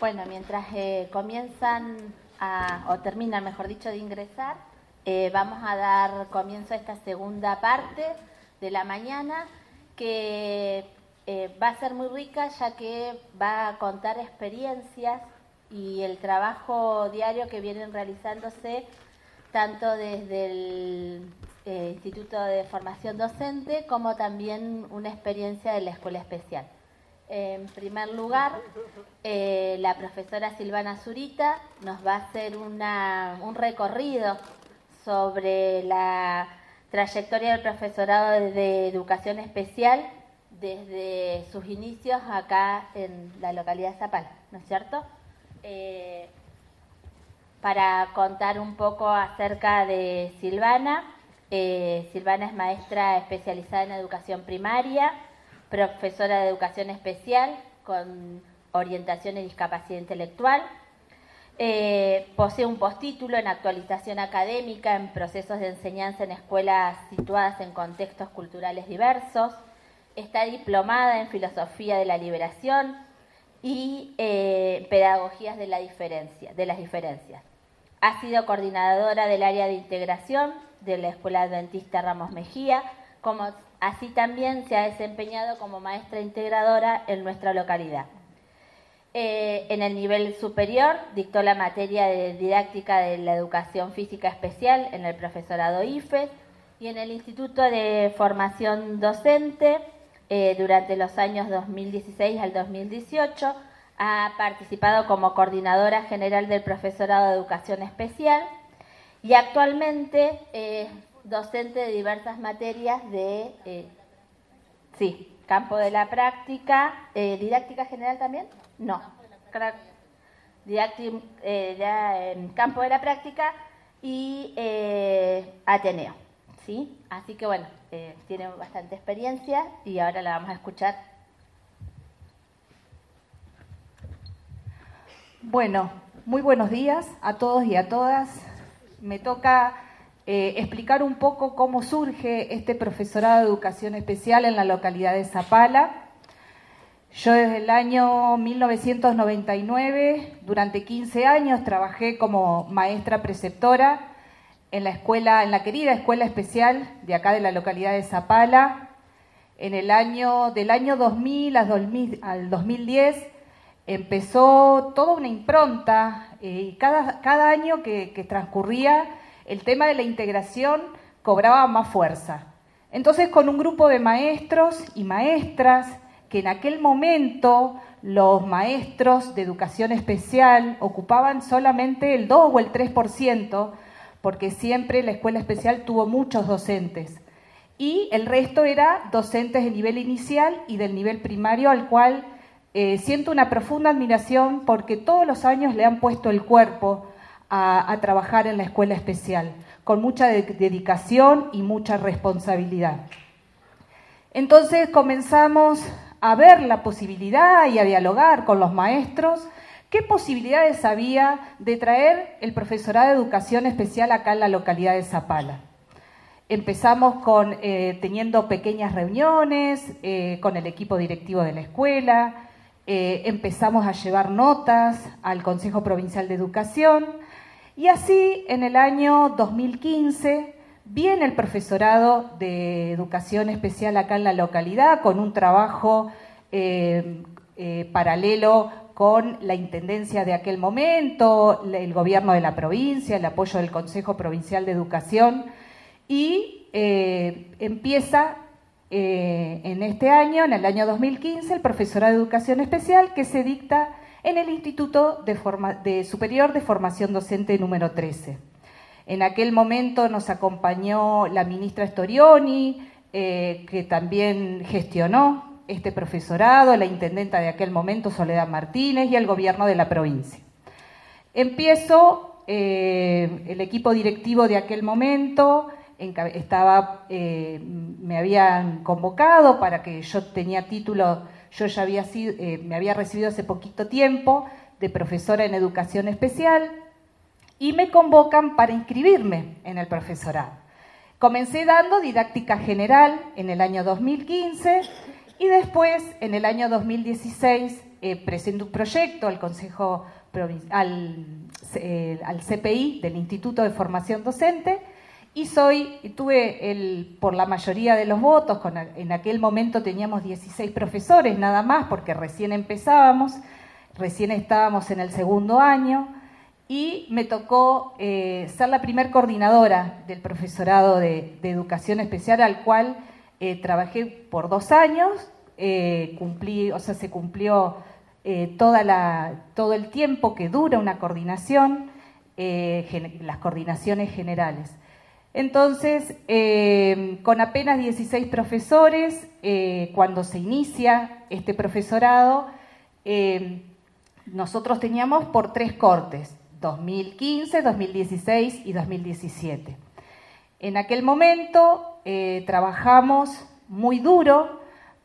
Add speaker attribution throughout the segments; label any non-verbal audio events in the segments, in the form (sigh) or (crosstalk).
Speaker 1: Bueno, mientras eh, comienzan a, o terminan, mejor dicho, de ingresar, eh, vamos a dar comienzo a esta segunda parte de la mañana que eh, va a ser muy rica ya que va a contar experiencias y el trabajo diario que vienen realizándose tanto desde el Instituto de Formación Docente como también una experiencia de la Escuela Especial. En primer lugar, eh, la profesora Silvana Zurita nos va a hacer un recorrido sobre la trayectoria del profesorado de educación especial desde sus inicios acá en la localidad Zapal, ¿no es cierto? Eh, para contar un poco acerca de Silvana, eh, Silvana es maestra especializada en educación primaria, profesora de educación especial con orientación y discapacidad intelectual. Eh, posee un postítulo en actualización académica en procesos de enseñanza en escuelas situadas en contextos culturales diversos. Está diplomada en filosofía de la liberación y eh, pedagogías de, la diferencia, de las diferencias. Ha sido coordinadora del área de integración de la Escuela Adventista Ramos Mejía, como Así también se ha desempeñado como maestra integradora en nuestra localidad. Eh, en el nivel superior dictó la materia de didáctica de la educación física especial en el profesorado IFES y en el Instituto de Formación Docente eh, durante los años 2016 al 2018 ha participado como coordinadora general del profesorado de educación especial y actualmente eh, docente de diversas materias de, eh, sí, campo de la práctica, eh, didáctica general también, no, didáctica, eh, ya, campo de la práctica y Ateneo, ¿sí? Así que bueno, tiene bastante experiencia y ahora la vamos a escuchar.
Speaker 2: Bueno, muy buenos días a todos y a todas. Me toca eh, explicar un poco cómo surge este profesorado de educación especial en la localidad de Zapala. Yo desde el año 1999, durante 15 años, trabajé como maestra preceptora en la escuela, en la querida escuela especial de acá de la localidad de Zapala. En el año, del año 2000 al 2010 empezó toda una impronta eh, y cada, cada año que, que transcurría el tema de la integración cobraba más fuerza. Entonces, con un grupo de maestros y maestras, que en aquel momento los maestros de educación especial ocupaban solamente el 2 o el 3%, porque siempre la escuela especial tuvo muchos docentes. Y el resto era docentes de nivel inicial y del nivel primario, al cual eh, siento una profunda admiración porque todos los años le han puesto el cuerpo a, trabajar en la escuela especial, con mucha dedicación y mucha responsabilidad. Entonces comenzamos a ver la posibilidad y a dialogar con los maestros qué posibilidades había de traer el profesorado de educación especial acá en la localidad de Zapala. Empezamos con eh, teniendo pequeñas reuniones eh, con el equipo directivo de la escuela, eh, empezamos a llevar notas al Consejo Provincial de Educación y así, en el año 2015, viene el profesorado de educación especial acá en la localidad con un trabajo eh, eh, paralelo con la intendencia de aquel momento, el gobierno de la provincia, el apoyo del Consejo Provincial de Educación. Y eh, empieza en este año, en el año 2015, el profesorado de educación especial que se dicta en el Instituto de, Superior de Formación Docente número 13. En aquel momento nos acompañó la ministra Storioni, eh, que también gestionó este profesorado, la intendenta de aquel momento, Soledad Martínez, y el gobierno de la provincia. Empiezo, eh, el equipo directivo de aquel momento estaba, eh, me habían convocado para que yo tenía título yo ya había sido, eh, me había recibido hace poquito tiempo de profesora en educación especial y me convocan para inscribirme en el profesorado. Comencé dando didáctica general en el año 2015 y después, en el año 2016, eh, presento un proyecto al Consejo al, eh, al CPI del Instituto de Formación Docente y soy, tuve el, por la mayoría de los votos, con, en aquel momento teníamos 16 profesores nada más porque recién empezábamos, recién estábamos en el segundo año y me tocó eh, ser la primer coordinadora del profesorado de, educación especial al cual eh, trabajé por dos años, eh, cumplí, o sea, se cumplió toda la, todo el tiempo que dura una coordinación, las coordinaciones generales. Entonces, eh, con apenas 16 profesores, eh, cuando se inicia este profesorado, eh, nosotros teníamos por tres cortes, 2015, 2016 y 2017. En aquel momento trabajamos muy duro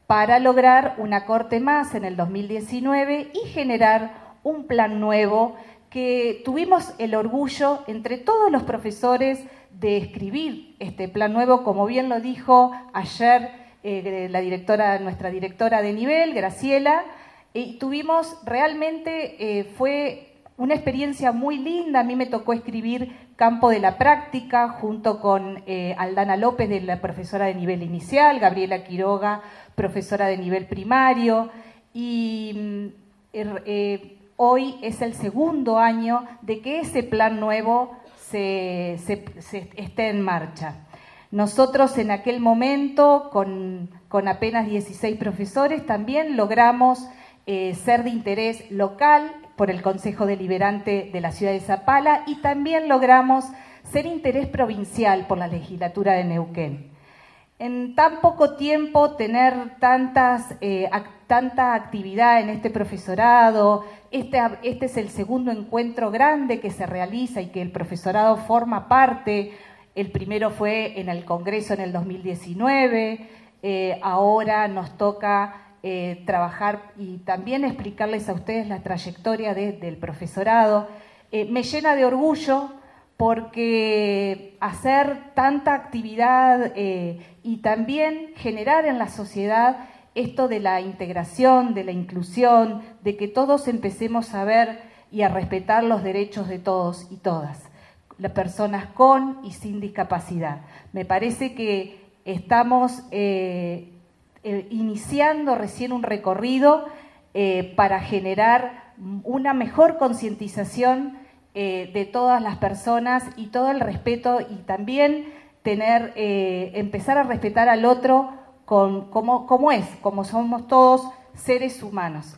Speaker 2: para lograr una corte más en el 2019 y generar un plan nuevo que tuvimos el orgullo entre todos los profesores de escribir este plan nuevo, como bien lo dijo ayer eh, la directora, nuestra directora de nivel, Graciela, y tuvimos realmente, eh, fue una experiencia muy linda, a mí me tocó escribir Campo de la Práctica junto con eh, Aldana López, de la profesora de nivel inicial, Gabriela Quiroga, profesora de nivel primario, y mm, er, hoy es el segundo año de que ese plan nuevo se, esté en marcha. Nosotros en aquel momento, con, apenas 16 profesores, también logramos eh, ser de interés local por el Consejo Deliberante de la ciudad de Zapala y también logramos ser interés provincial por la legislatura de Neuquén. En tan poco tiempo tener tantas, eh, tanta actividad en este profesorado, este, este, es el segundo encuentro grande que se realiza y que el profesorado forma parte. El primero fue en el Congreso en el 2019, eh, ahora nos toca eh, trabajar y también explicarles a ustedes la trayectoria del profesorado. Eh, me llena de orgullo porque hacer tanta actividad y también generar en la sociedad esto de la integración, de la inclusión, de que todos empecemos a ver y a respetar los derechos de todos y todas, las personas con y sin discapacidad. Me parece que estamos eh, eh, iniciando recién un recorrido eh, para generar una mejor concientización de todas las personas y todo el respeto y también tener, empezar a respetar al otro como, es, como somos todos seres humanos.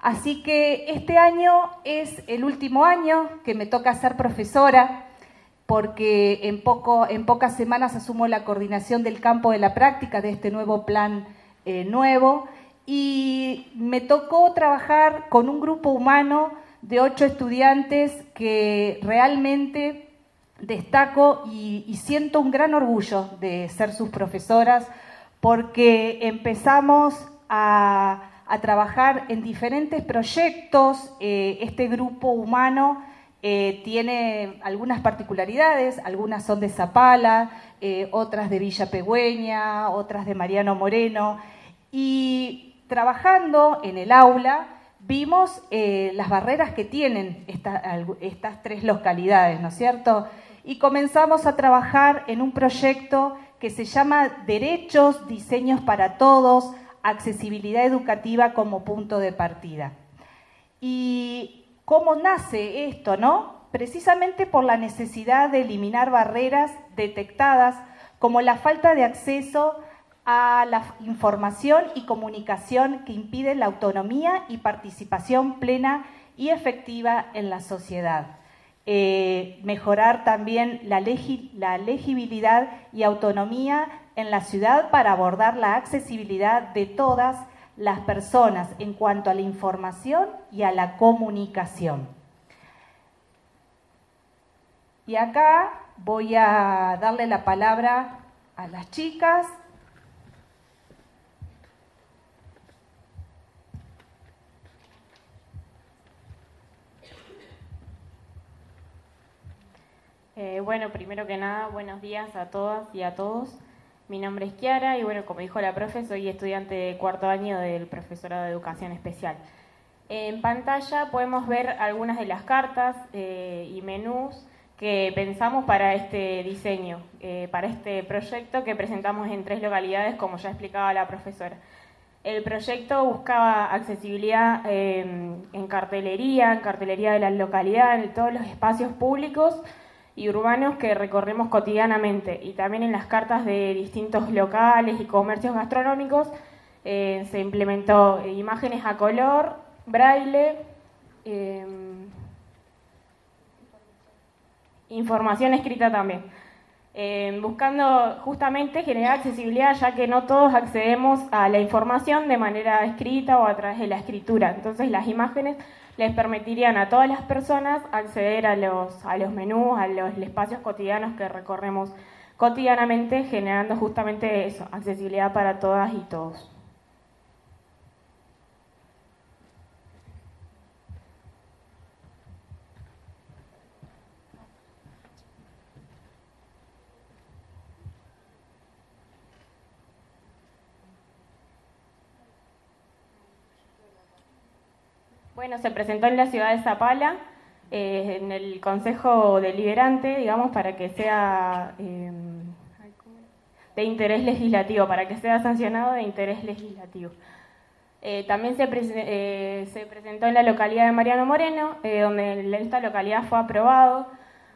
Speaker 2: Así que este año es el último año que me toca ser profesora, porque en, poco, en pocas semanas asumo la coordinación del campo de la práctica de este nuevo plan eh, nuevo, y me tocó trabajar con un grupo humano de ocho estudiantes que realmente destaco y siento un gran orgullo de ser sus profesoras, porque empezamos a, trabajar en diferentes proyectos. Eh, este grupo humano eh, tiene algunas particularidades, algunas son de Zapala, eh, otras de Villa Pegüeña, otras de Mariano Moreno. Y trabajando en el aula, vimos las barreras que tienen estas tres localidades, ¿no es cierto? Y comenzamos a trabajar en un proyecto que se llama Derechos, Diseños para Todos, Accesibilidad Educativa como punto de partida. ¿Y cómo nace esto, no? Precisamente por la necesidad de eliminar barreras detectadas como la falta de acceso a la información y comunicación que impiden la autonomía y participación plena y efectiva en la sociedad. Eh, mejorar también la, la legibilidad y autonomía en la ciudad para abordar la accesibilidad de todas las personas en cuanto a la información y a la comunicación. Y acá voy a darle la palabra a las chicas
Speaker 3: Eh, bueno, primero que nada, buenos días a todas y a todos. Mi nombre es Kiara y bueno, como dijo la profe, soy estudiante de cuarto año del profesorado de educación especial. En pantalla podemos ver algunas de las cartas eh, y menús que pensamos para este diseño, eh, para este proyecto que presentamos en tres localidades, como ya explicaba la profesora. El proyecto buscaba accesibilidad en cartelería, en cartelería de la localidad, en todos los espacios públicos y urbanos que recorremos cotidianamente y también en las cartas de distintos locales y comercios gastronómicos eh, se implementó imágenes a color, braille, em, información escrita también. Eh, buscando justamente generar accesibilidad, ya que no todos accedemos a la información de manera escrita o a través de la escritura. Entonces las imágenes les permitirían a todas las personas acceder a los, a los menús, a los espacios cotidianos que recorremos cotidianamente, generando justamente eso, accesibilidad para todas y todos. Se presentó en la ciudad de Zapala, eh, en el Consejo Deliberante, digamos, para que sea eh, de interés legislativo, para que sea sancionado de interés legislativo. Eh, también se, se, presentó en la localidad de Mariano Moreno, donde esta localidad fue aprobado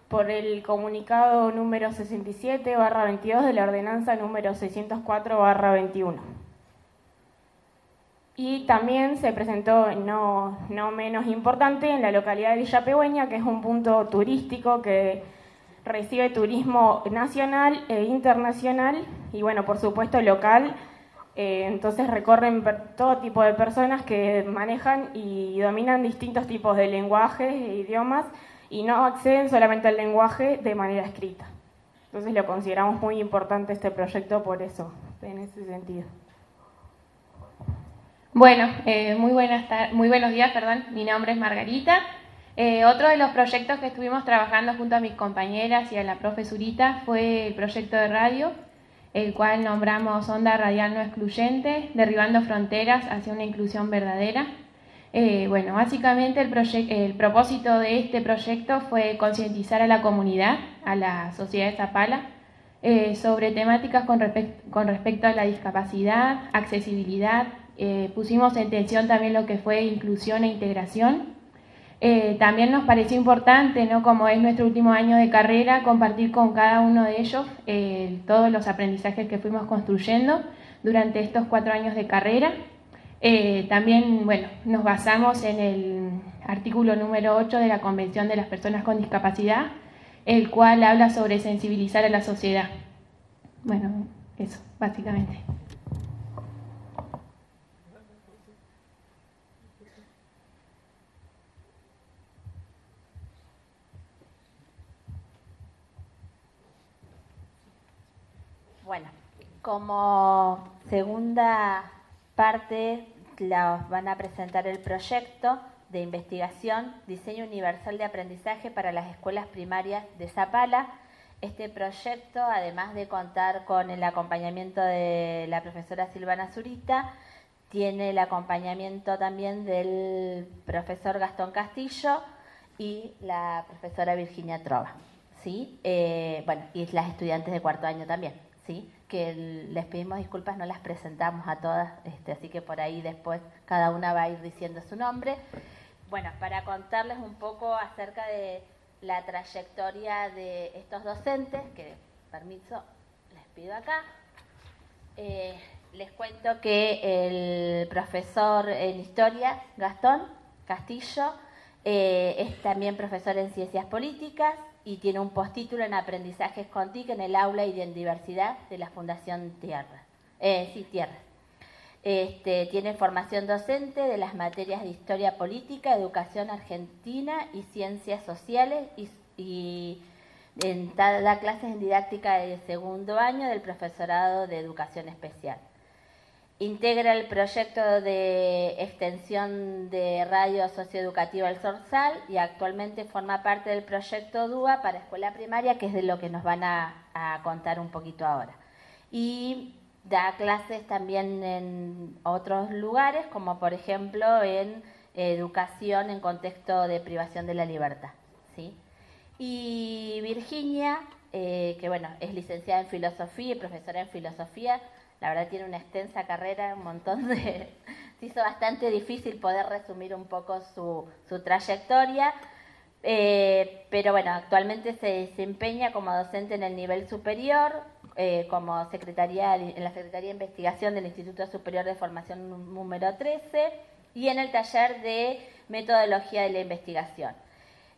Speaker 3: por el comunicado número 67 barra 22 de la ordenanza número 604 barra 21. Y también se presentó, no, no menos importante, en la localidad de Villa Pegüeña, que es un punto turístico que recibe turismo nacional e internacional y, bueno, por supuesto, local. Eh, entonces recorren todo tipo de personas que manejan y dominan distintos tipos de lenguajes e idiomas y no acceden solamente al lenguaje de manera escrita. Entonces lo consideramos muy importante este proyecto por eso, en ese sentido.
Speaker 4: Bueno, eh, muy, buenas muy buenos días, perdón. Mi nombre es Margarita. Eh, otro de los proyectos que estuvimos trabajando junto a mis compañeras y a la profesurita fue el proyecto de radio, el cual nombramos Onda Radial No Excluyente, derribando fronteras hacia una inclusión verdadera. Eh, bueno, básicamente el, el propósito de este proyecto fue concientizar a la comunidad, a la sociedad de Zapala, sobre temáticas con, con respecto a la discapacidad, accesibilidad, eh, pusimos en tensión también lo que fue inclusión e integración. Eh, también nos pareció importante, ¿no? como es nuestro último año de carrera, compartir con cada uno de ellos eh, todos los aprendizajes que fuimos construyendo durante estos cuatro años de carrera. también bueno, nos basamos en el artículo número 8 de la Convención de las Personas con Discapacidad, el cual habla sobre sensibilizar a la sociedad. Bueno, eso, básicamente.
Speaker 1: Bueno, como segunda parte la, van a presentar el proyecto de investigación Diseño Universal de Aprendizaje para las Escuelas Primarias de Zapala. Este proyecto, además de contar con el acompañamiento de la profesora Silvana Zurita, tiene el acompañamiento también del profesor Gastón Castillo y la profesora Virginia Trova. ¿sí? Eh, bueno, y las estudiantes de cuarto año también. ¿sí? Que les pedimos disculpas, no las presentamos a todas, este, así que por ahí después cada una va a ir diciendo su nombre. Bueno, para contarles un poco acerca de la trayectoria de estos docentes, que permiso, les pido acá. Eh, les cuento que el profesor en historia, Gastón Castillo, eh, es también profesor en ciencias políticas, y tiene un postítulo en aprendizajes con en el aula y en diversidad de la Fundación Tierra. Eh, sí, Tierra. Este, tiene formación docente de las materias de historia política, educación argentina y ciencias sociales y, y da clases en didáctica de segundo año del profesorado de educación especial. Integra el proyecto de extensión de radio socioeducativa El Sorsal y actualmente forma parte del proyecto DUA para escuela primaria, que es de lo que nos van a, contar un poquito ahora. Y da clases también en otros lugares, como por ejemplo en educación en contexto de privación de la libertad. ¿sí? Y Virginia, eh, que bueno, es licenciada en filosofía y profesora en filosofía, la verdad tiene una extensa carrera, un montón de... (laughs) Se hizo bastante difícil poder resumir un poco su, su trayectoria, eh, pero bueno, actualmente se desempeña como docente en el nivel superior, eh, como secretaría en la Secretaría de Investigación del Instituto Superior de Formación número 13 y en el taller de metodología de la investigación.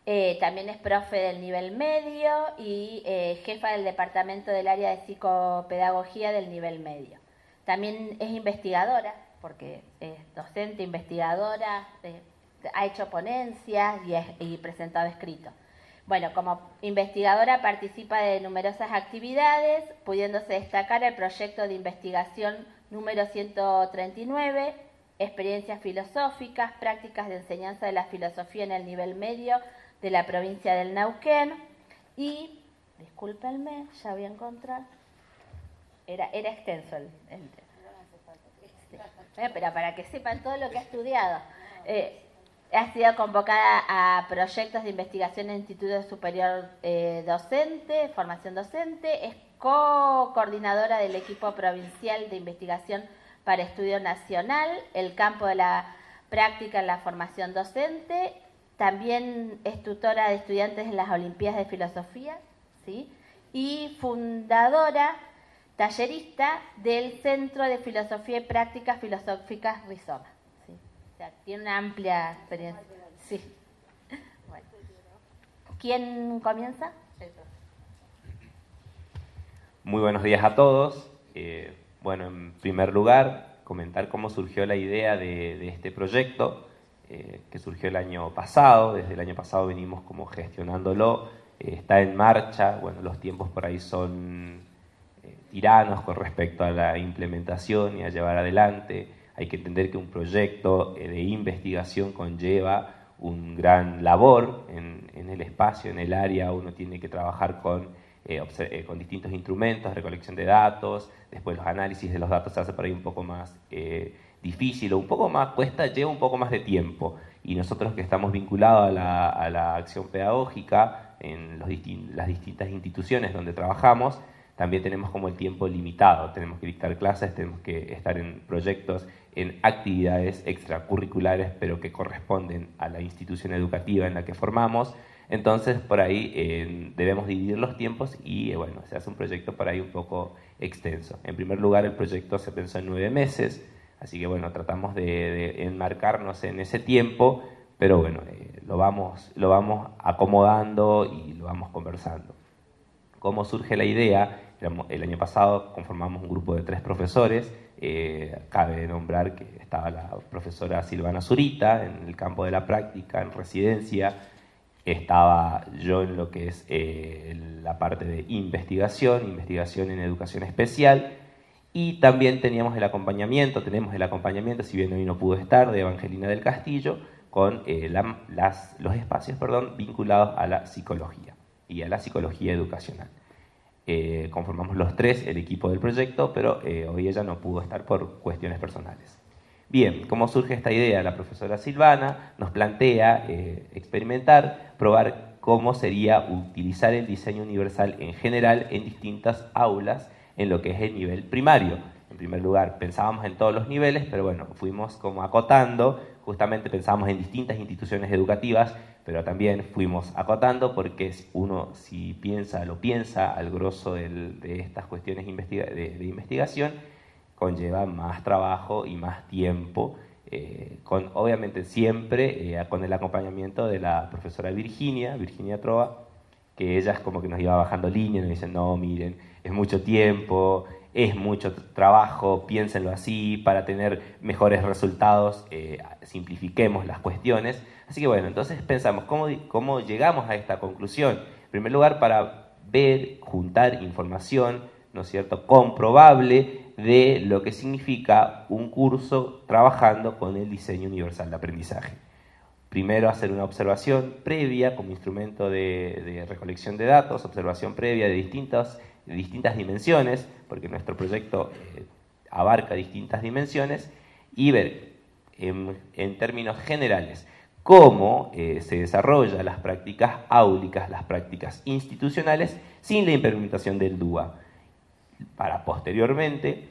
Speaker 1: Eh, también es profe del nivel medio y eh, jefa del departamento del área de psicopedagogía del nivel medio. También es investigadora, porque es docente, investigadora, eh, ha hecho ponencias y, y presentado escritos. Bueno, como investigadora participa de numerosas actividades, pudiéndose destacar el proyecto de investigación número 139, experiencias filosóficas, prácticas de enseñanza de la filosofía en el nivel medio de la provincia del Nauquén y, discúlpenme, ya voy a encontrar, era, era extenso el, eh, pero para que sepan todo lo que ha estudiado. Eh, ha sido convocada a proyectos de investigación en Instituto Superior eh, Docente, Formación Docente, es co-coordinadora del equipo provincial de investigación para estudio nacional, el campo de la práctica en la formación docente, también es tutora de estudiantes en las Olimpiadas de Filosofía, ¿sí? y fundadora, tallerista del Centro de Filosofía y Prácticas Filosóficas Rizoma tiene una amplia experiencia. Sí. ¿Quién comienza?
Speaker 5: Muy buenos días a todos. Eh, bueno, en primer lugar, comentar cómo surgió la idea de, este proyecto, eh, que surgió el año pasado. Desde el año pasado venimos como gestionándolo. Eh, está en marcha. Bueno, los tiempos por ahí son tiranos con respecto a la implementación y a llevar adelante. Hay que entender que un proyecto eh, de investigación conlleva un gran labor en, el espacio, en el área, uno tiene que trabajar con, eh, eh, con distintos instrumentos, recolección de datos, después los análisis de los datos se hace por ahí un poco más difícil o un poco más cuesta, lleva un poco más de tiempo. Y nosotros que estamos vinculados a la, acción pedagógica en las distintas instituciones donde trabajamos, también tenemos como el tiempo limitado, tenemos que dictar clases, tenemos que estar en proyectos, en actividades extracurriculares, pero que corresponden a la institución educativa en la que formamos. Entonces, por ahí eh, debemos dividir los tiempos y, eh, bueno, se hace un proyecto por ahí un poco extenso. En primer lugar, el proyecto se pensó en nueve meses, así que, bueno, tratamos de, enmarcarnos en ese tiempo, pero, bueno, eh, lo, vamos, lo vamos acomodando y lo vamos conversando. ¿Cómo surge la idea? El año pasado conformamos un grupo de tres profesores. Eh, cabe nombrar que estaba la profesora Silvana Zurita en el campo de la práctica, en residencia. Estaba yo en lo que es eh, la parte de investigación, investigación en educación especial. Y también teníamos el acompañamiento, tenemos el acompañamiento, si bien hoy no pudo estar, de Evangelina del Castillo, con eh, los espacios vinculados a la psicología y a la psicología educacional. Eh, conformamos los tres el equipo del proyecto, pero eh, hoy ella no pudo estar por cuestiones personales. Bien, ¿cómo surge esta idea? La profesora Silvana nos plantea experimentar, probar cómo sería utilizar el diseño universal en general en distintas aulas en lo que es el nivel primario. En primer lugar, pensábamos en todos los niveles, pero bueno, fuimos como acotando, justamente pensábamos en distintas instituciones educativas pero también fuimos acotando porque uno si piensa, lo piensa al grosso de estas cuestiones de, investigación, conlleva más trabajo y más tiempo, eh, con, obviamente siempre eh, con el acompañamiento de la profesora Virginia, Virginia Trova, que ella es como que nos iba bajando línea, nos dice, no, miren, es mucho tiempo, es mucho trabajo, piénsenlo así, para tener mejores resultados, eh, simplifiquemos las cuestiones. Así que bueno, entonces pensamos, ¿cómo, ¿cómo llegamos a esta conclusión? En primer lugar, para ver, juntar información, ¿no es cierto?, comprobable de lo que significa un curso trabajando con el diseño universal de aprendizaje. Primero, hacer una observación previa como instrumento de, recolección de datos, observación previa de distintas, de distintas dimensiones, porque nuestro proyecto eh, abarca distintas dimensiones, y ver en, términos generales cómo eh, se desarrollan las prácticas áulicas, las prácticas institucionales, sin la implementación del DUA, para posteriormente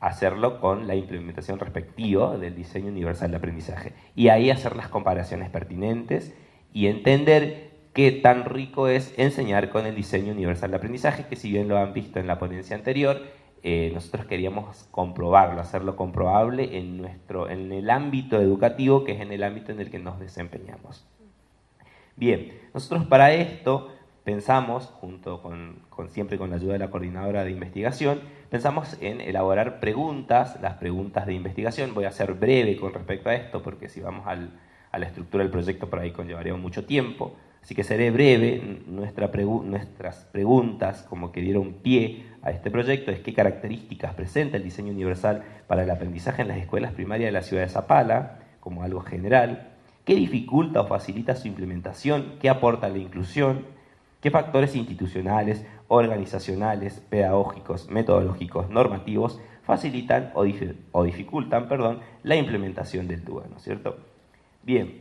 Speaker 5: hacerlo con la implementación respectiva del diseño universal de aprendizaje. Y ahí hacer las comparaciones pertinentes y entender qué tan rico es enseñar con el diseño universal de aprendizaje, que si bien lo han visto en la ponencia anterior, eh, nosotros queríamos comprobarlo, hacerlo comprobable en, nuestro, en el ámbito educativo, que es en el ámbito en el que nos desempeñamos. Bien, nosotros para esto pensamos, junto con, siempre con la ayuda de la coordinadora de investigación, pensamos en elaborar preguntas, las preguntas de investigación. Voy a ser breve con respecto a esto, porque si vamos a la estructura del proyecto por ahí conllevaría mucho tiempo. Así que seré breve. nuestras preguntas, como que dieron pie a este proyecto, es qué características presenta el diseño universal para el aprendizaje en las escuelas primarias de la ciudad de Zapala, como algo general, qué dificulta o facilita su implementación, qué aporta la inclusión, qué factores institucionales, organizacionales, pedagógicos, metodológicos, normativos facilitan o, dificultan perdón, la implementación del DUA, ¿no es cierto? Bien,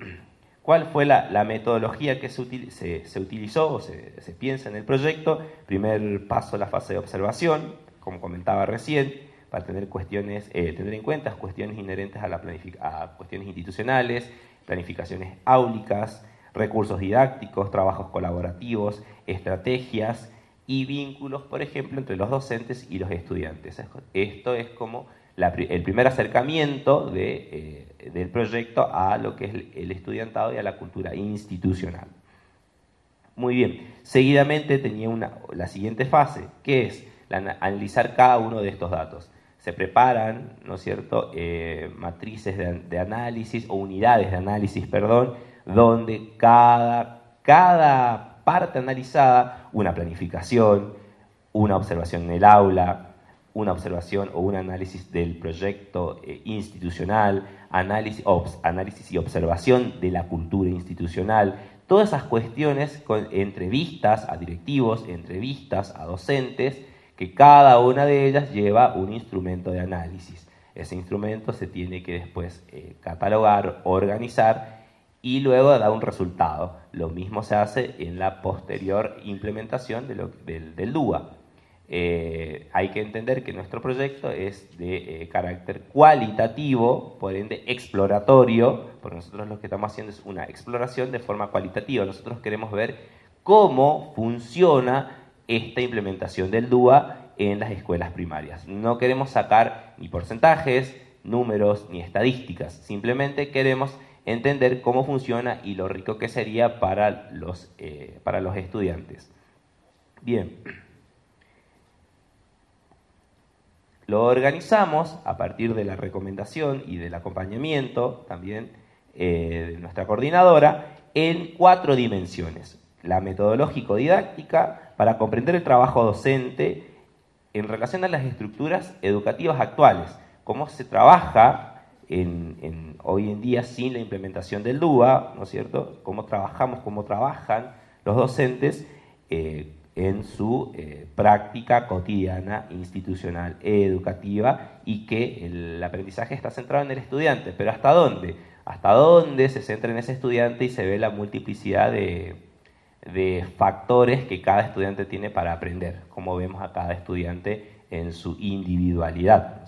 Speaker 5: ¿Cuál fue la, metodología que se, utilizó o se, piensa en el proyecto? Primer paso, la fase de observación, como comentaba recién, para tener, cuestiones, eh, tener en cuenta cuestiones inherentes a, la a cuestiones institucionales, planificaciones áulicas, recursos didácticos, trabajos colaborativos, estrategias y vínculos, por ejemplo, entre los docentes y los estudiantes. Esto es como el primer acercamiento de, eh, del proyecto a lo que es el estudiantado y a la cultura institucional. Muy bien, seguidamente tenía una, la siguiente fase, que es analizar cada uno de estos datos. Se preparan, ¿no es cierto?, eh, matrices de, análisis o unidades de análisis, perdón, donde cada, cada parte analizada, una planificación, una observación en el aula, una observación o un análisis del proyecto eh, institucional, análisis, análisis y observación de la cultura institucional, todas esas cuestiones con entrevistas a directivos, entrevistas a docentes, que cada una de ellas lleva un instrumento de análisis. Ese instrumento se tiene que después eh, catalogar, organizar y luego da un resultado. Lo mismo se hace en la posterior implementación del, del DUA. Eh, hay que entender que nuestro proyecto es de eh, carácter cualitativo, por ende exploratorio, porque nosotros lo que estamos haciendo es una exploración de forma cualitativa. Nosotros queremos ver cómo funciona esta implementación del DUA en las escuelas primarias. No queremos sacar ni porcentajes, números, ni estadísticas, simplemente queremos entender cómo funciona y lo rico que sería para los, eh, para los estudiantes. Bien. Lo organizamos a partir de la recomendación y del acompañamiento también eh, de nuestra coordinadora en cuatro dimensiones. La metodológico-didáctica para comprender el trabajo docente en relación a las estructuras educativas actuales, cómo se trabaja hoy en día sin la implementación del DUA, ¿no es cierto? Cómo trabajamos, cómo trabajan los docentes eh, en su eh, práctica cotidiana, institucional, educativa y que el aprendizaje está centrado en el estudiante. Pero ¿hasta dónde? ¿Hasta dónde se centra en ese estudiante y se ve la multiplicidad de, factores que cada estudiante tiene para aprender? Como vemos a cada estudiante en su individualidad.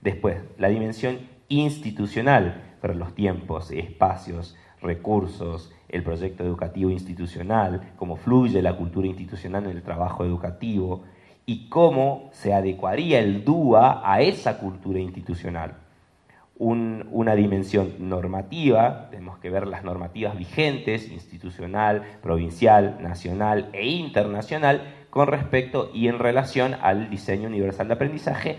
Speaker 5: Después, la dimensión institucional, pero los tiempos, espacios, recursos, el proyecto educativo institucional, cómo fluye la cultura institucional en el trabajo educativo y cómo se adecuaría el DUA a esa cultura institucional. una dimensión normativa, tenemos que ver las normativas vigentes, institucional, provincial, nacional e internacional, con respecto y en relación al diseño universal de aprendizaje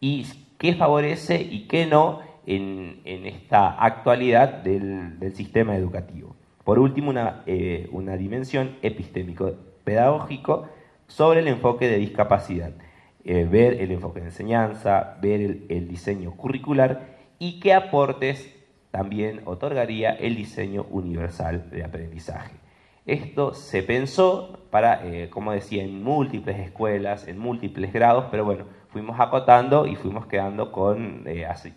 Speaker 5: y qué favorece y qué no en, esta actualidad del sistema educativo. Por último, una, eh, una dimensión epistémico-pedagógico sobre el enfoque de discapacidad. Eh, ver el enfoque de enseñanza, ver el, diseño curricular y qué aportes también otorgaría el diseño universal de aprendizaje. Esto se pensó para, eh, como decía, en múltiples escuelas, en múltiples grados, pero bueno, fuimos acotando y fuimos quedando con,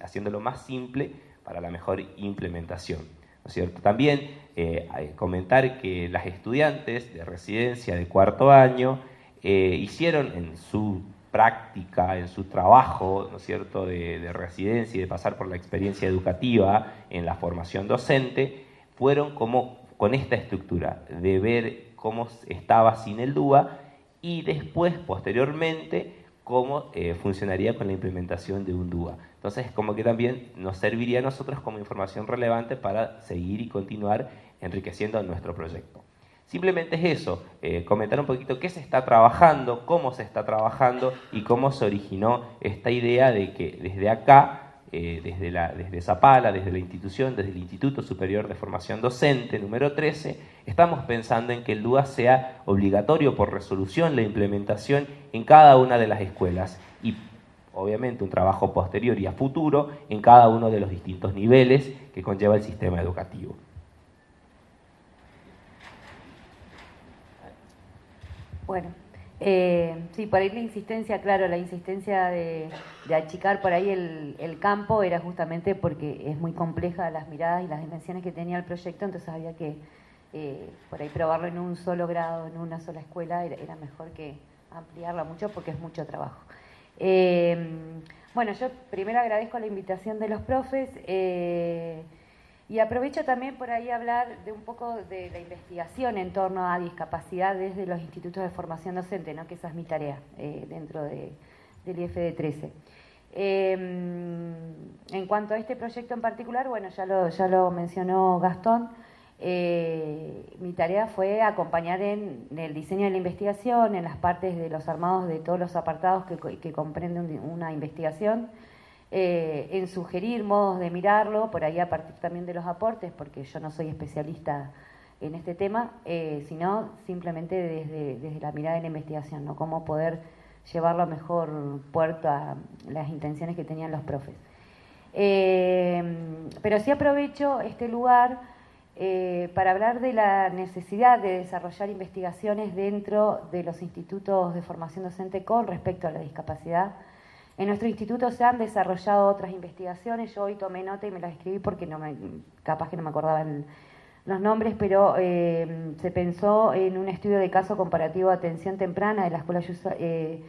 Speaker 5: haciéndolo más simple para la mejor implementación. ¿no es cierto? También eh, comentar que las estudiantes de residencia de cuarto año eh, hicieron en su práctica, en su trabajo, ¿no es cierto?, de, de, residencia y de pasar por la experiencia educativa en la formación docente, fueron como con esta estructura de ver cómo estaba sin el DUA y después, posteriormente, cómo eh, funcionaría con la implementación de un DUA. Entonces, como que también nos serviría a nosotros como información relevante para seguir y continuar enriqueciendo nuestro proyecto. Simplemente es eso, eh, comentar un poquito qué se está trabajando, cómo se está trabajando y cómo se originó esta idea de que desde acá eh, desde, la, desde Zapala, desde la institución, desde el Instituto Superior de Formación Docente número 13, estamos pensando en que el DUA sea obligatorio por resolución la implementación en cada una de las escuelas y obviamente un trabajo posterior y a futuro en cada uno de los distintos niveles que conlleva el sistema educativo.
Speaker 6: Bueno, eh, sí, por ahí la insistencia, claro, la insistencia de, achicar por ahí el, campo era justamente porque es muy compleja las miradas y las dimensiones que tenía el proyecto, entonces había que eh, por ahí probarlo en un solo grado, en una sola escuela, era, mejor que ampliarla mucho porque es mucho trabajo. Eh, bueno, yo primero agradezco la invitación de los profes. Y aprovecho también por ahí hablar de un poco de la investigación en torno a discapacidad desde los institutos de formación docente, ¿no? que esa es mi tarea eh, dentro de, del IFD 13. Em, en cuanto a este proyecto en particular, bueno, ya lo, ya lo mencionó Gastón, eh, mi tarea fue acompañar en, el diseño de la investigación, en las partes de los armados de todos los apartados que, que comprenden una investigación, eh, en sugerir modos de mirarlo, por ahí a partir también de los aportes, porque yo no soy especialista en este tema, eh, sino simplemente desde, desde, la mirada de la investigación, ¿no? Cómo poder llevarlo a mejor puerto a las intenciones que tenían los profes. Eh, pero sí aprovecho este lugar para hablar de la necesidad de desarrollar investigaciones dentro de los institutos de formación docente con respecto a la discapacidad en nuestro instituto se han desarrollado otras investigaciones, yo hoy tomé nota y me las escribí porque no me, capaz que no me acordaban los nombres, pero eh, se pensó en un estudio de caso comparativo de atención temprana de la Escuela eh,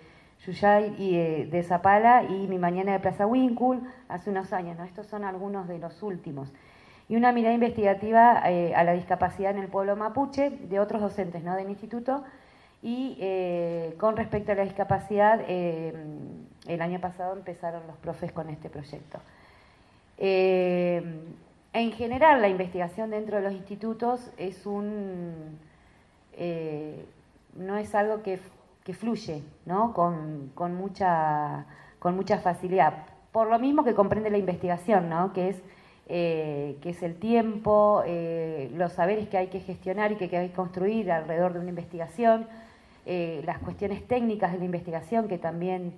Speaker 6: Yuyay y eh, de Zapala y Mi Mañana de Plaza Winkul hace unos años, ¿no? estos son algunos de los últimos. Y una mirada investigativa a la discapacidad en el pueblo mapuche de otros docentes ¿no? del instituto y con respecto a la discapacidad el año pasado empezaron los profes con este proyecto. Eh, en general, la investigación dentro de los institutos es un, eh, no es algo que, fluye ¿no? Con, mucha, con mucha facilidad. Por lo mismo que comprende la investigación, ¿no? que, es, eh, que es el tiempo, los saberes que hay que gestionar y que hay que construir alrededor de una investigación, las cuestiones técnicas de la investigación que también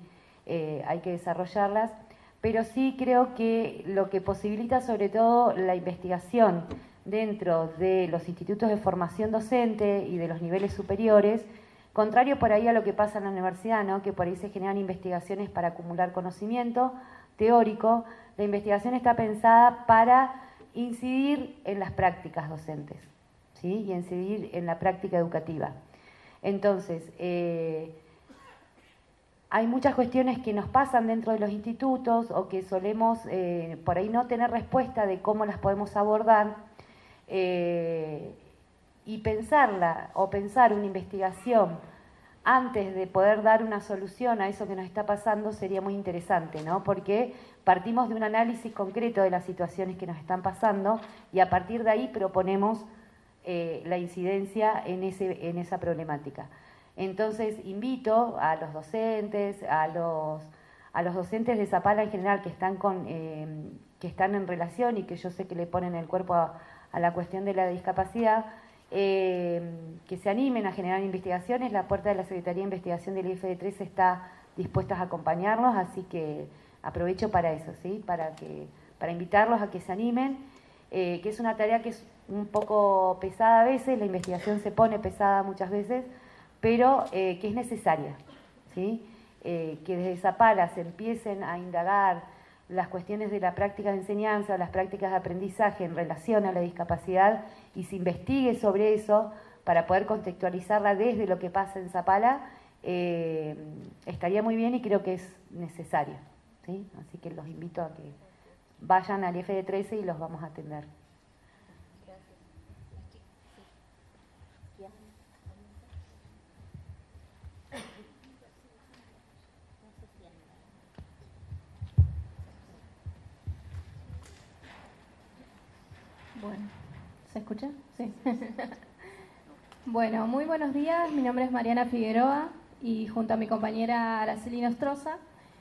Speaker 6: eh, hay que desarrollarlas, pero sí creo que lo que posibilita sobre todo la investigación dentro de los institutos de formación docente y de los niveles superiores, contrario por ahí a lo que pasa en la universidad, ¿no? que por ahí se generan investigaciones para acumular conocimiento teórico, la investigación está pensada para incidir en las prácticas docentes ¿sí? y incidir en la práctica educativa. Entonces, eh, hay muchas cuestiones que nos pasan dentro de los institutos o que solemos eh, por ahí no tener respuesta de cómo las podemos abordar eh, y pensarla o pensar una investigación antes de poder dar una solución a eso que nos está pasando sería muy interesante, ¿no? Porque partimos de un análisis concreto de las situaciones que nos están pasando y a partir de ahí proponemos eh, la incidencia en, ese, en esa problemática. Entonces invito a los docentes, a los, a los docentes de Zapala en general que están, con, eh, que están en relación y que yo sé que le ponen el cuerpo a, la cuestión de la discapacidad, eh, que se animen a generar investigaciones. La puerta de la Secretaría de Investigación del IFD3 está dispuesta a acompañarnos, así que aprovecho para eso, ¿sí? para, que, para invitarlos a que se animen, eh, que es una tarea que es un poco pesada a veces, la investigación se pone pesada muchas veces, pero eh, que es necesaria, ¿sí? Eh, que desde Zapala se empiecen a indagar las cuestiones de la práctica de enseñanza, las prácticas de aprendizaje en relación a la discapacidad y se investigue sobre eso para poder contextualizarla desde lo que pasa en Zapala, eh, estaría muy bien y creo que es necesario. ¿sí? Así que los invito a que vayan al FD13 y los vamos a atender.
Speaker 7: Bueno, ¿se escucha? Sí. (laughs) bueno, muy buenos días. Mi nombre es Mariana Figueroa y junto a mi compañera Araceli Nostroza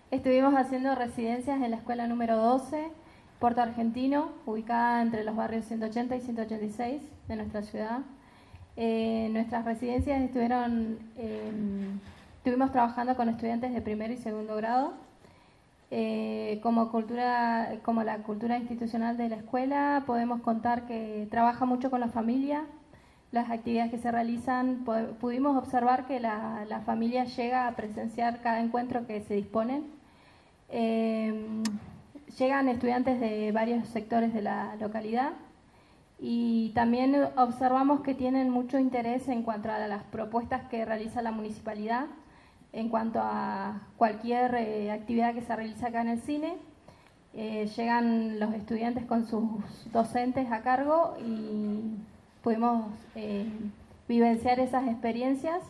Speaker 7: estuvimos haciendo residencias en la escuela número 12, Puerto Argentino, ubicada entre los barrios 180 y 186 de nuestra ciudad. Eh, nuestras residencias estuvieron, em, estuvimos trabajando con estudiantes de primer y segundo grado eh, como, cultura, como la cultura institucional de la escuela, podemos contar que trabaja mucho con la familia. Las actividades que se realizan, pudimos observar que la, familia llega a presenciar cada encuentro que se disponen. Eh, llegan estudiantes de varios sectores de la localidad y también observamos que tienen mucho interés en cuanto a las propuestas que realiza la municipalidad en cuanto a cualquier eh, actividad que se realiza acá en el cine. Eh, llegan los estudiantes con sus docentes a cargo y pudimos eh, vivenciar esas experiencias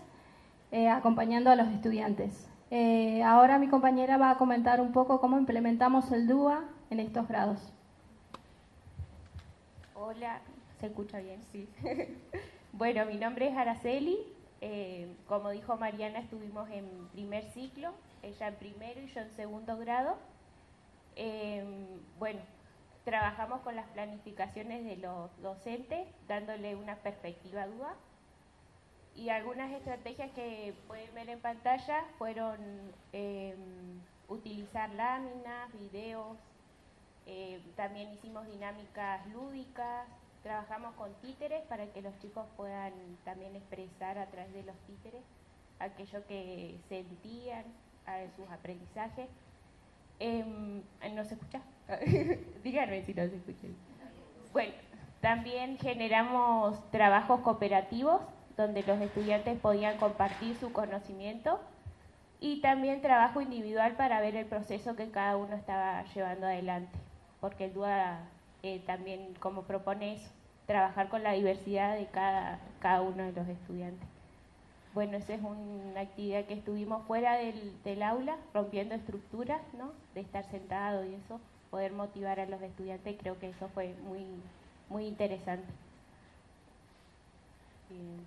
Speaker 7: acompañando a los estudiantes. ahora mi compañera va a comentar un poco cómo implementamos el DUA en estos grados.
Speaker 8: Hola, ¿se escucha bien? Sí. (laughs) bueno, mi nombre es Araceli, eh, como dijo Mariana, estuvimos en primer ciclo, ella en primero y yo en segundo grado. Eh, bueno, trabajamos con las planificaciones de los docentes, dándole una perspectiva duda. Y algunas estrategias que pueden ver en pantalla fueron eh, utilizar láminas, videos, también hicimos dinámicas lúdicas, Trabajamos con títeres para que los chicos puedan también expresar a través de los títeres aquello que sentían a sus aprendizajes. Em, ¿No se escucha? (laughs) Díganme si no se escucha. Bueno, también generamos trabajos cooperativos donde los estudiantes podían compartir su conocimiento y también trabajo individual para ver el proceso que cada uno estaba llevando adelante, porque el DUA eh, también como propone eso, trabajar con la diversidad de cada, cada uno de los estudiantes. Bueno, esa es una actividad que estuvimos fuera del, aula, rompiendo estructuras, ¿no? De estar sentado y eso, poder motivar a los estudiantes, creo que eso fue muy, muy interesante.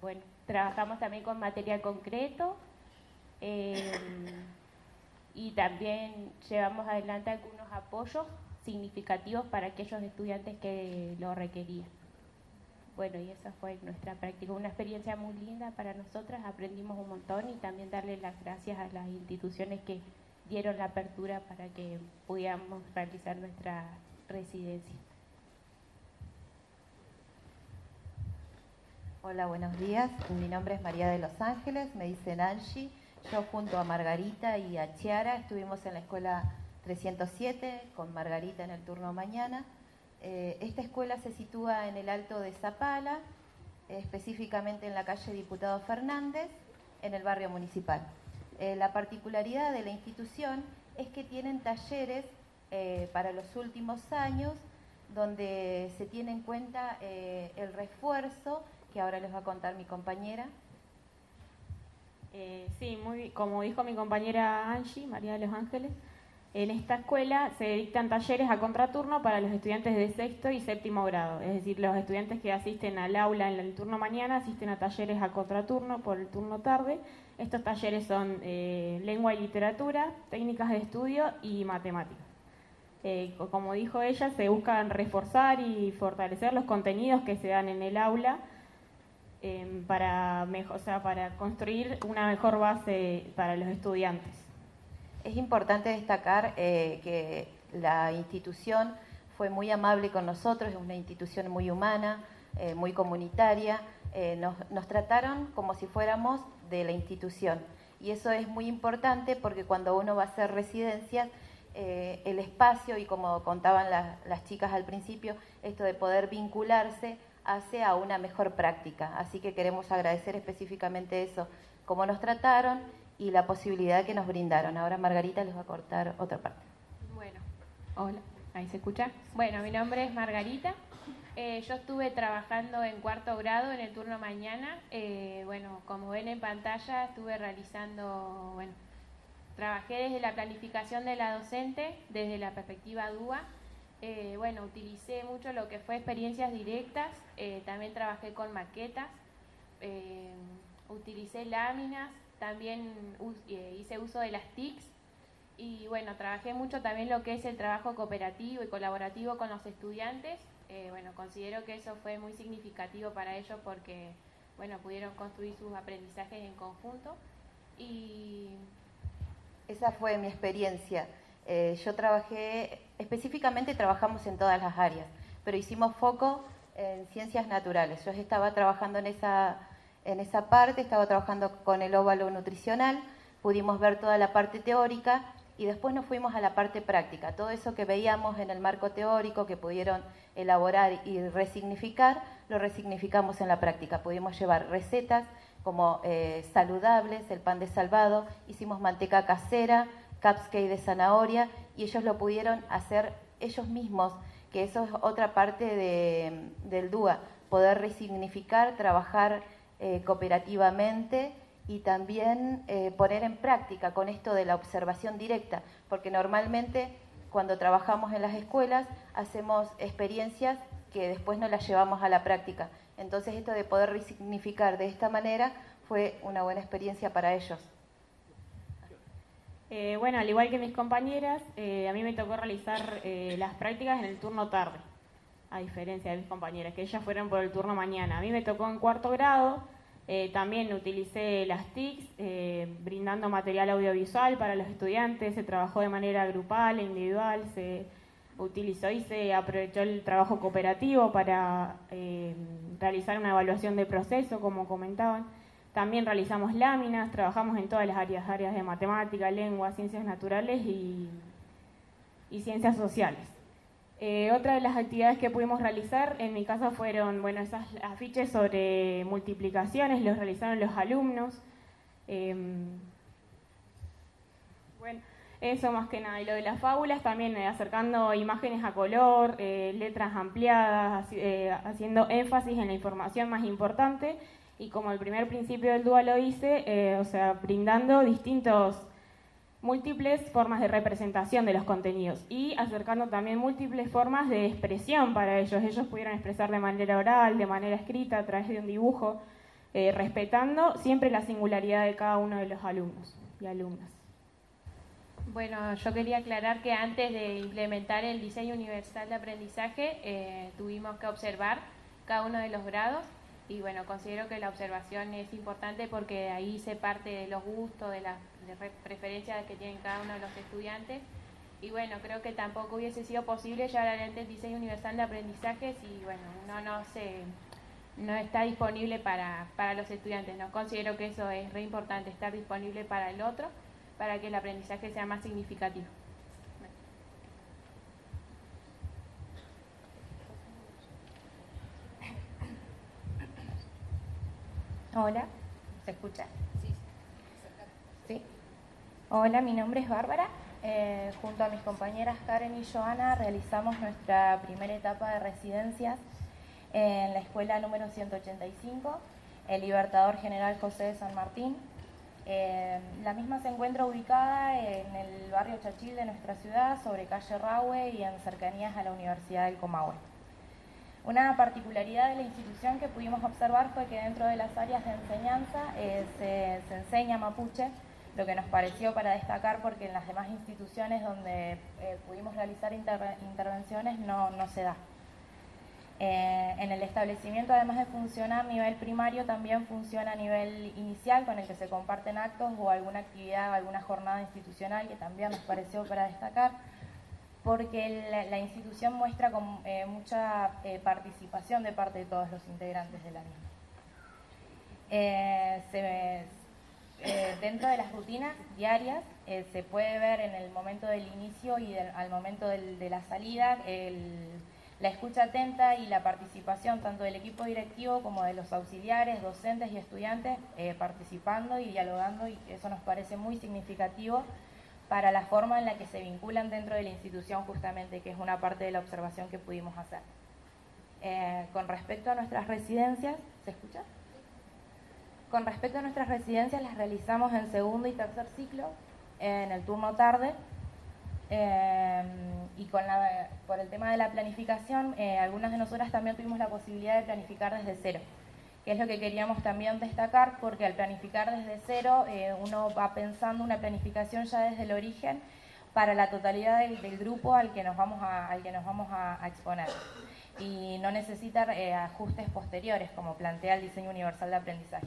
Speaker 8: bueno, trabajamos también con material concreto eh, y también llevamos adelante algunos apoyos significativos para aquellos estudiantes que lo requerían. Bueno, y esa fue nuestra práctica, una experiencia muy linda para nosotras, aprendimos un montón y también darle las gracias a las instituciones que dieron la apertura para que pudiéramos realizar nuestra residencia.
Speaker 9: Hola, buenos días. Mi nombre es María de Los Ángeles, me dicen Angie. Yo junto a Margarita y a Chiara estuvimos en la escuela 307 con Margarita en el turno mañana. Eh, esta escuela se sitúa en el Alto de Zapala, específicamente en la calle Diputado Fernández, en el barrio municipal. Eh, la particularidad de la institución es que tienen talleres eh, para los últimos años donde se tiene en cuenta el refuerzo, que ahora les va a contar mi compañera.
Speaker 3: sí, muy, como dijo mi compañera Angie, María de los Ángeles, en esta escuela se dictan talleres a contraturno para los estudiantes de sexto y séptimo grado, es decir, los estudiantes que asisten al aula en el turno mañana asisten a talleres a contraturno por el turno tarde. Estos talleres son eh, lengua y literatura, técnicas de estudio y matemáticas. Eh, como dijo ella, se buscan reforzar y fortalecer los contenidos que se dan en el aula eh, para, mejor, para construir una mejor base para los estudiantes.
Speaker 9: Es importante destacar eh, que la institución fue muy amable con nosotros, es una institución muy humana, eh, muy comunitaria. Eh, nos, trataron como si fuéramos de la institución. Y eso es muy importante porque cuando uno va a hacer residencias, el espacio y como contaban las chicas al principio, esto de poder vincularse hace a una mejor práctica. Así que queremos agradecer específicamente eso, cómo nos trataron y la posibilidad que nos brindaron. Ahora Margarita les va a cortar otra parte.
Speaker 4: Bueno, hola, ahí se escucha. Bueno, mi nombre es Margarita. Eh, yo estuve trabajando en cuarto grado en el turno mañana. Eh, bueno, como ven en pantalla, estuve realizando, bueno, trabajé desde la planificación de la docente, desde la perspectiva DUA. Eh, bueno, utilicé mucho lo que fue experiencias directas, también trabajé con maquetas, utilicé láminas, también hice uso de las TICs y bueno, trabajé mucho también lo que es el trabajo cooperativo y colaborativo con los estudiantes eh, bueno, considero que eso fue muy significativo para ellos porque, bueno, pudieron construir sus aprendizajes en conjunto y...
Speaker 9: Esa fue mi experiencia. Eh, yo trabajé, específicamente trabajamos en todas las áreas, pero hicimos foco en ciencias naturales. Yo estaba trabajando en esa, en esa parte, estaba trabajando con el óvalo nutricional, pudimos ver toda la parte teórica y después nos fuimos a la parte práctica. Todo eso que veíamos en el marco teórico, que pudieron elaborar y resignificar, lo resignificamos en la práctica. Pudimos llevar recetas como eh, saludables, el pan de salvado, hicimos manteca casera, cupcake de zanahoria y ellos lo pudieron hacer ellos mismos, que eso es otra parte del DUA, poder resignificar, trabajar eh, cooperativamente y también eh, poner en práctica con esto de la observación directa, porque normalmente cuando trabajamos en las escuelas hacemos experiencias que después no las llevamos a la práctica. Entonces esto de poder resignificar de esta manera fue una buena experiencia para ellos.
Speaker 3: Eh, bueno, al igual que mis compañeras, a mí me tocó realizar las prácticas en el turno tarde, a diferencia de mis compañeras, que ellas fueron por el turno mañana. A mí me tocó en cuarto grado, eh, también utilicé las TICs, eh, brindando material audiovisual para los estudiantes, se trabajó de manera grupal e individual, se utilizó y se aprovechó el trabajo cooperativo para eh, realizar una evaluación de proceso, como comentaban. También realizamos láminas, trabajamos en todas las áreas, áreas de matemática, lengua, ciencias naturales y ciencias sociales. Eh, otra de las actividades que pudimos realizar, en mi caso, fueron, bueno, esas afiches sobre multiplicaciones, los realizaron los alumnos. Em, bueno, eso más que nada. Y lo de las fábulas también eh, acercando imágenes a color, eh, letras ampliadas, haciendo énfasis en la información más importante. Y como el primer principio del DUA lo hice, o sea, brindando distintos múltiples formas de representación de los contenidos y acercando también múltiples formas de expresión para ellos. Ellos pudieron expresar de manera oral, de manera escrita, a través de un dibujo, eh, respetando siempre la singularidad de cada uno de los alumnos y alumnas.
Speaker 4: Bueno, yo quería aclarar que antes de implementar el diseño universal de aprendizaje eh, tuvimos que observar cada uno de los grados y bueno, considero que la observación es importante porque ahí se parte de los gustos, de las preferencias que tienen cada uno de los estudiantes. Y bueno, creo que tampoco hubiese sido posible llevar adelante el diseño universal de aprendizaje si bueno, uno no se no está disponible para, para los estudiantes. No considero que eso es re importante, estar disponible para el otro, para que el aprendizaje sea más significativo.
Speaker 10: Hola, ¿se escucha? Hola, mi nombre es Bárbara. Eh, junto a mis compañeras Karen y Joana realizamos nuestra primera etapa de residencias en la escuela número 185, el Libertador General José de San Martín. Eh, la misma se encuentra ubicada en el barrio Chachil de nuestra ciudad, sobre calle Rahue y en cercanías a la Universidad del Comahue. Una particularidad de la institución que pudimos observar fue que dentro de las áreas de enseñanza eh, se, enseña mapuche, lo que nos pareció para destacar porque en las demás instituciones donde eh, pudimos realizar intervenciones no, se da. Eh, en el establecimiento, además de funcionar a nivel primario, también funciona a nivel inicial con el que se comparten actos o alguna actividad, alguna jornada institucional que también nos pareció para destacar porque la, institución muestra con, eh, mucha participación de parte de todos los integrantes de la misma. Eh, eh, dentro de las rutinas diarias eh, se puede ver en el momento del inicio y al momento de la salida la escucha atenta y la participación tanto del equipo directivo como de los auxiliares, docentes y estudiantes eh, participando y dialogando y eso nos parece muy significativo para la forma en la que se vinculan dentro de la institución justamente, que es una parte de la observación que pudimos hacer. con respecto a nuestras residencias, ¿se escucha? Con respecto a nuestras residencias, las realizamos en segundo y tercer ciclo, en el turno tarde. Eh, y con la, por el tema de la planificación, eh, algunas de nosotras también tuvimos la posibilidad de planificar desde cero, que es lo que queríamos también destacar, porque al planificar desde cero eh, uno va pensando una planificación ya desde el origen para la totalidad del, grupo al que nos vamos a, al que nos vamos a, a exponer y no necesita ajustes posteriores como plantea el diseño universal de aprendizaje.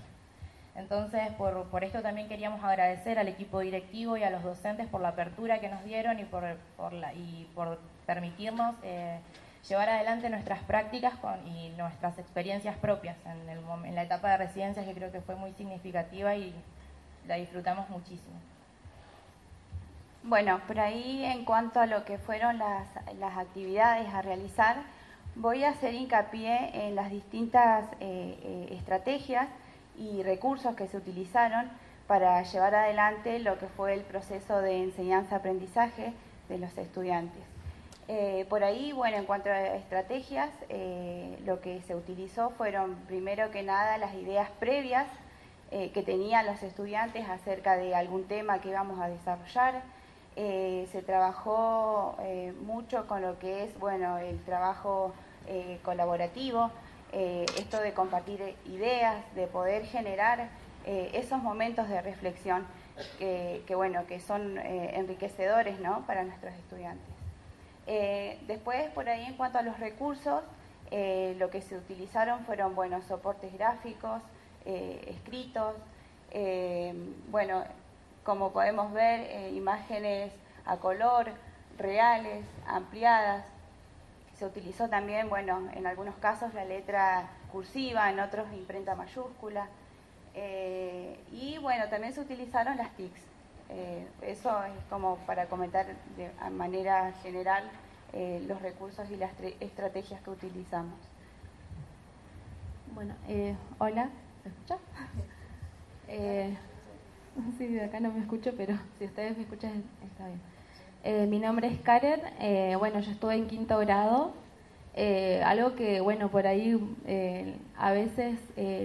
Speaker 10: Entonces, por, esto también queríamos agradecer al equipo directivo y a los docentes por la apertura que nos dieron y por, y por permitirnos eh, llevar adelante nuestras prácticas y nuestras experiencias propias en, en la etapa de residencias que creo que fue muy significativa y la disfrutamos muchísimo.
Speaker 11: Bueno, por ahí en cuanto a lo que fueron las, las actividades a realizar, voy a hacer hincapié en las distintas eh, eh, estrategias y recursos que se utilizaron para llevar adelante lo que fue el proceso de enseñanza-aprendizaje de los estudiantes. Eh, por ahí, bueno, en cuanto a estrategias, eh, lo que se utilizó fueron primero que nada las ideas previas eh, que tenían los estudiantes acerca de algún tema que íbamos a desarrollar. se trabajó mucho con lo que es, bueno, el trabajo colaborativo, eh, esto de compartir ideas, de poder generar eh, esos momentos de reflexión que, bueno, que son eh, enriquecedores ¿no? para nuestros estudiantes. después, por ahí, en cuanto a los recursos, lo que se utilizaron fueron buenos soportes gráficos, escritos, bueno, como podemos ver, imágenes a color, reales, ampliadas, se utilizó también, bueno, en algunos casos la letra cursiva, en otros imprenta mayúscula. Eh, y bueno, también se utilizaron las TICs. Eh, eso es como para comentar de manera general eh, los recursos y las estrategias que utilizamos.
Speaker 12: Bueno, hola, ¿me escucha? (laughs) sí, de acá no me escucho, pero si ustedes me escuchan está bien. Eh, mi nombre es Karen, eh, bueno, yo estuve en quinto grado, eh, algo que, bueno, por ahí a veces,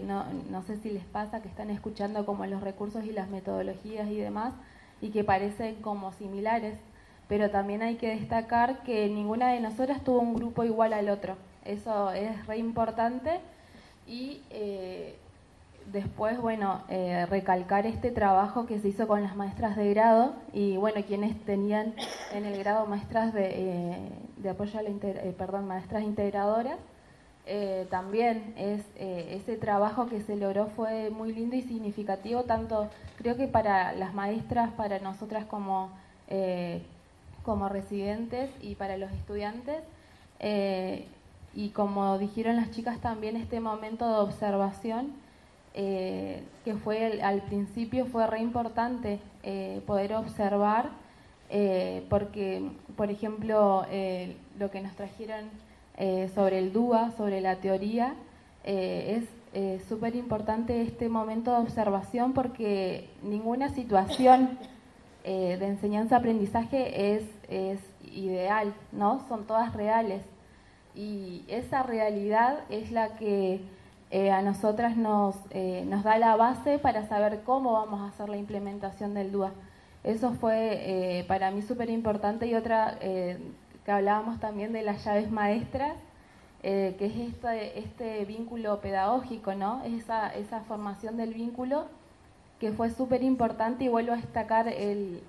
Speaker 12: no, no, sé si les pasa que están escuchando como los recursos y las metodologías y demás, y que parecen como similares, pero también hay que destacar que ninguna de nosotras tuvo un grupo igual al otro, eso es re importante, y después, bueno, eh, recalcar este trabajo que se hizo con las maestras de grado y, bueno, quienes tenían en el grado maestras de, eh, de apoyo a la, eh, perdón, maestras integradoras. también es ese trabajo que se logró fue muy lindo y significativo, tanto creo que para las maestras, para nosotras como, como residentes y para los estudiantes. y como dijeron las chicas también, este momento de observación eh, que fue al principio fue re importante eh, poder observar, eh, porque, por ejemplo, lo que nos trajeron sobre el DUA, sobre la teoría, es súper importante este momento de observación porque ninguna situación de enseñanza-aprendizaje es, es ideal, ¿no? Son todas reales. Y esa realidad es la que eh, a nosotras nos, eh, nos da la base para saber cómo vamos a hacer la implementación del DUA. Eso fue eh, para mí súper importante y otra que hablábamos también de las llaves maestras, que es este, vínculo pedagógico, ¿no? Esa, esa formación del vínculo que fue súper importante y vuelvo a destacar el,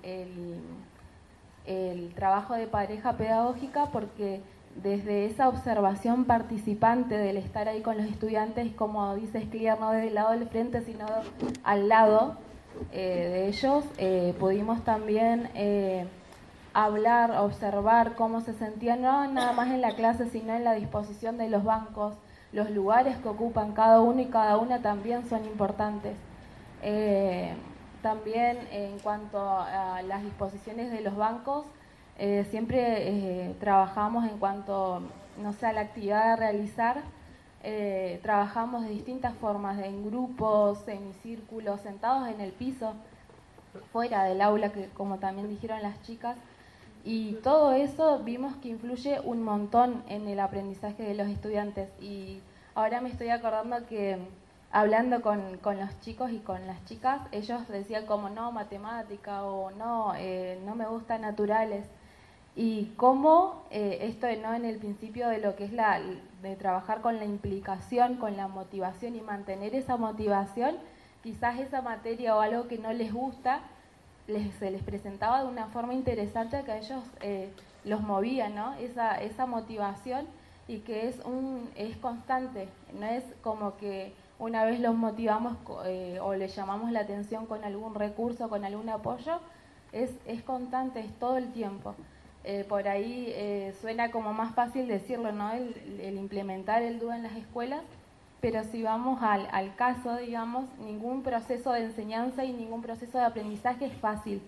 Speaker 12: el trabajo de pareja pedagógica porque desde esa observación participante del estar ahí con los estudiantes, como dice Scliar, no desde el lado del frente, sino al lado eh, de ellos, eh, pudimos también eh, hablar, observar cómo se sentían, no nada más en la clase, sino en la disposición de los bancos, los lugares que ocupan cada uno y cada una también son importantes. también en cuanto a las disposiciones de los bancos, eh, siempre eh, trabajamos en cuanto, no sé, a la actividad a realizar, eh, trabajamos de distintas formas, en grupos, semicírculos, sentados en el piso, fuera del aula, que como también dijeron las chicas, y todo eso vimos que influye un montón en el aprendizaje de los estudiantes. Y ahora me estoy acordando que hablando con, con los chicos y con las chicas, ellos decían como no, matemática o no, eh, no me gustan naturales. Y cómo eh, esto no en el principio de lo que es la de trabajar con la implicación, con la motivación y mantener esa motivación, quizás esa materia o algo que no les gusta, se les presentaba de una forma interesante que a ellos eh, los movía, ¿no? Esa, esa motivación y que es, un, es constante, no es como que una vez los motivamos eh, o les llamamos la atención con algún recurso, con algún apoyo, es, es constante, es todo el tiempo. Eh, por ahí suena como más fácil decirlo, ¿no? El, implementar el DUA en las escuelas, pero si vamos al, al, caso, digamos, ningún proceso de enseñanza y ningún proceso de aprendizaje es fácil,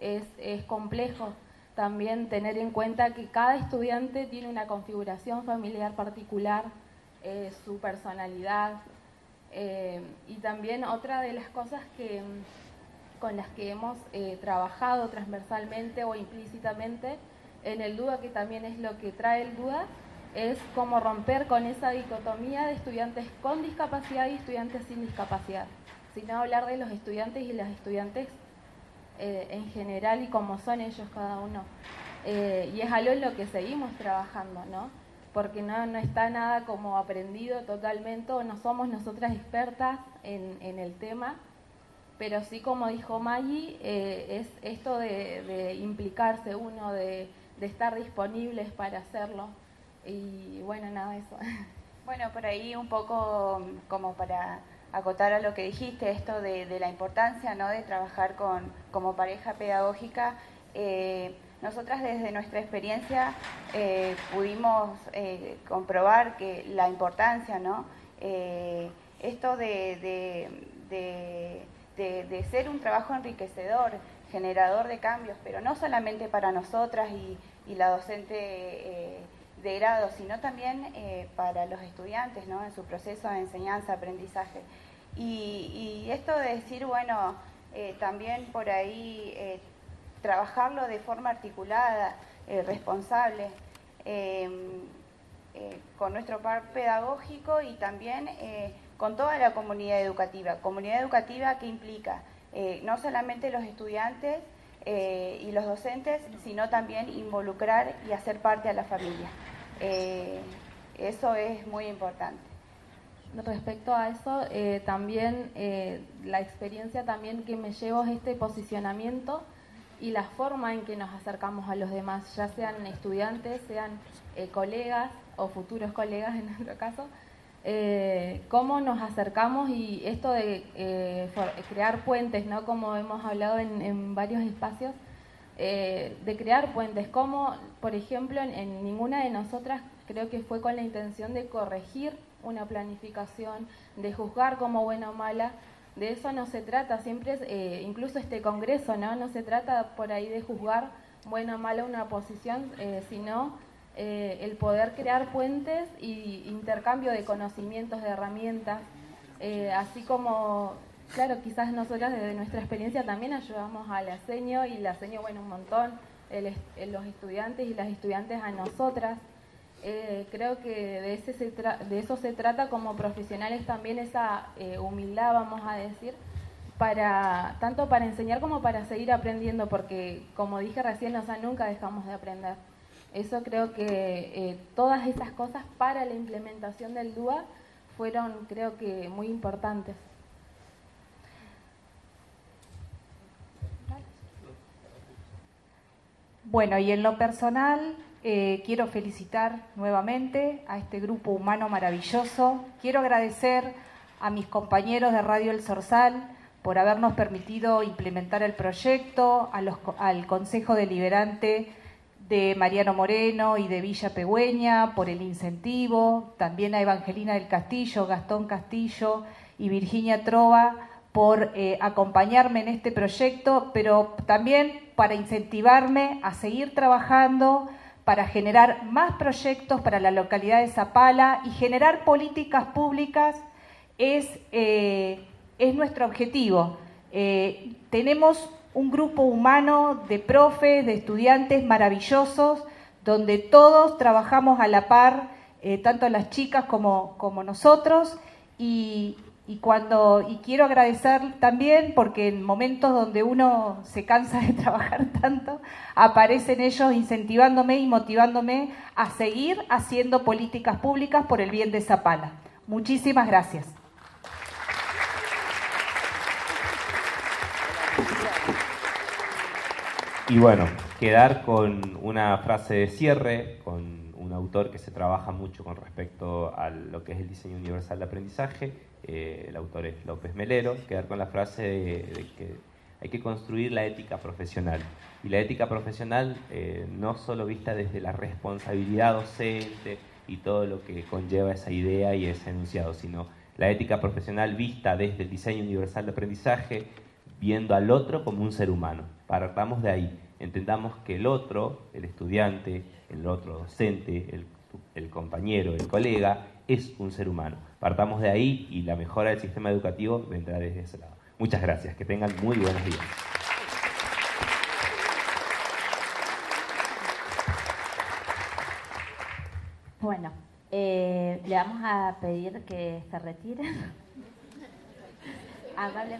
Speaker 12: es, es complejo. También tener en cuenta que cada estudiante tiene una configuración familiar particular, eh, su personalidad, eh, y también otra de las cosas que, con las que hemos eh, trabajado transversalmente o implícitamente en el DUA, que también es lo que trae el DUA, es como romper con esa dicotomía de estudiantes con discapacidad y estudiantes sin discapacidad, sino hablar de los estudiantes y las estudiantes eh, en general y cómo son ellos cada uno. Eh, y es algo en lo que seguimos trabajando, ¿no? Porque no, no está nada como aprendido totalmente, no somos nosotras expertas en, en el tema, pero sí, como dijo Maggie, eh, es esto de implicarse uno, de, de estar disponibles para hacerlo. Y bueno, nada, eso. (laughs)
Speaker 11: Bueno, por ahí un poco como para acotar a lo que dijiste, esto de, la importancia ¿no? de trabajar con, como pareja pedagógica. Eh, nosotras desde nuestra experiencia eh, pudimos eh, comprobar que la importancia, ¿no? esto de, de, ser un trabajo enriquecedor, generador de cambios, pero no solamente para nosotras y, la docente de grado, sino también eh, para los estudiantes ¿no? en su proceso de enseñanza, aprendizaje. Y, esto de decir, bueno, eh, también por ahí eh, trabajarlo de forma articulada, responsable, con nuestro par pedagógico y también con toda la comunidad educativa. Comunidad educativa que implica no solamente los estudiantes, y los docentes, sino también involucrar y hacer parte a la familia. Eh, eso es muy importante.
Speaker 12: Respecto a eso, eh, también eh, la experiencia también que me llevo es este posicionamiento y la forma en que nos acercamos a los demás, ya sean estudiantes, sean colegas o futuros colegas en nuestro caso, cómo nos acercamos y esto de crear puentes, ¿no? Como hemos hablado en, en varios espacios, eh, de crear puentes, como por ejemplo en, ninguna de nosotras creo que fue con la intención de corregir una planificación, de juzgar como buena o mala, de eso no se trata, siempre es, eh, incluso este congreso, ¿no? No se trata por ahí de juzgar buena o mala una posición, eh, el poder crear puentes y intercambio de conocimientos, de herramientas, así como Claro, quizás nosotras desde nuestra experiencia también ayudamos al aseño y la aseño, bueno, un montón, los estudiantes y las estudiantes a nosotras. Eh, creo que de, ese de eso se trata como profesionales también esa eh, humildad, vamos a decir, para tanto para enseñar como para seguir aprendiendo, porque como dije recién, o sea, nunca dejamos de aprender. Eso creo que eh, todas esas cosas para la implementación del DUA fueron, creo que, muy importantes.
Speaker 2: Bueno, y en lo personal eh, quiero felicitar nuevamente a este grupo humano maravilloso. Quiero agradecer a mis compañeros de Radio El Sorsal por habernos permitido implementar el proyecto, al Consejo Deliberante de Mariano Moreno y de Villa Pegüeña por el incentivo, también a Evangelina del Castillo, Gastón Castillo y Virginia Trova por eh, acompañarme en este proyecto, pero también para incentivarme a seguir trabajando, para generar más proyectos para la localidad de Zapala y generar políticas públicas es, eh, es nuestro objetivo. Eh, tenemos un grupo humano de profes, de estudiantes maravillosos, donde todos trabajamos a la par, tanto las chicas como, como nosotros, y, y cuando y quiero agradecer también porque en momentos donde uno se cansa de (laughs) trabajar tanto aparecen ellos incentivándome y motivándome a seguir haciendo políticas públicas por el bien de Zapala. Muchísimas gracias.
Speaker 5: Y bueno, quedar con una frase de cierre, con un autor que se trabaja mucho con respecto a lo que es el diseño universal de aprendizaje, eh, el autor es López Melero, quedar con la frase de, que hay que construir la ética profesional. Y la ética profesional eh, no solo vista desde la responsabilidad docente y todo lo que conlleva esa idea y ese enunciado, sino la ética profesional vista desde el diseño universal de aprendizaje, viendo al otro como un ser humano. Partamos de ahí, entendamos que el otro, el estudiante, el otro docente, el, compañero, el colega, es un ser humano. Partamos de ahí y la mejora del sistema educativo vendrá desde ese lado. Muchas gracias, que tengan muy buenos días.
Speaker 1: Bueno, eh, le vamos a pedir que se retire. (laughs) Amable.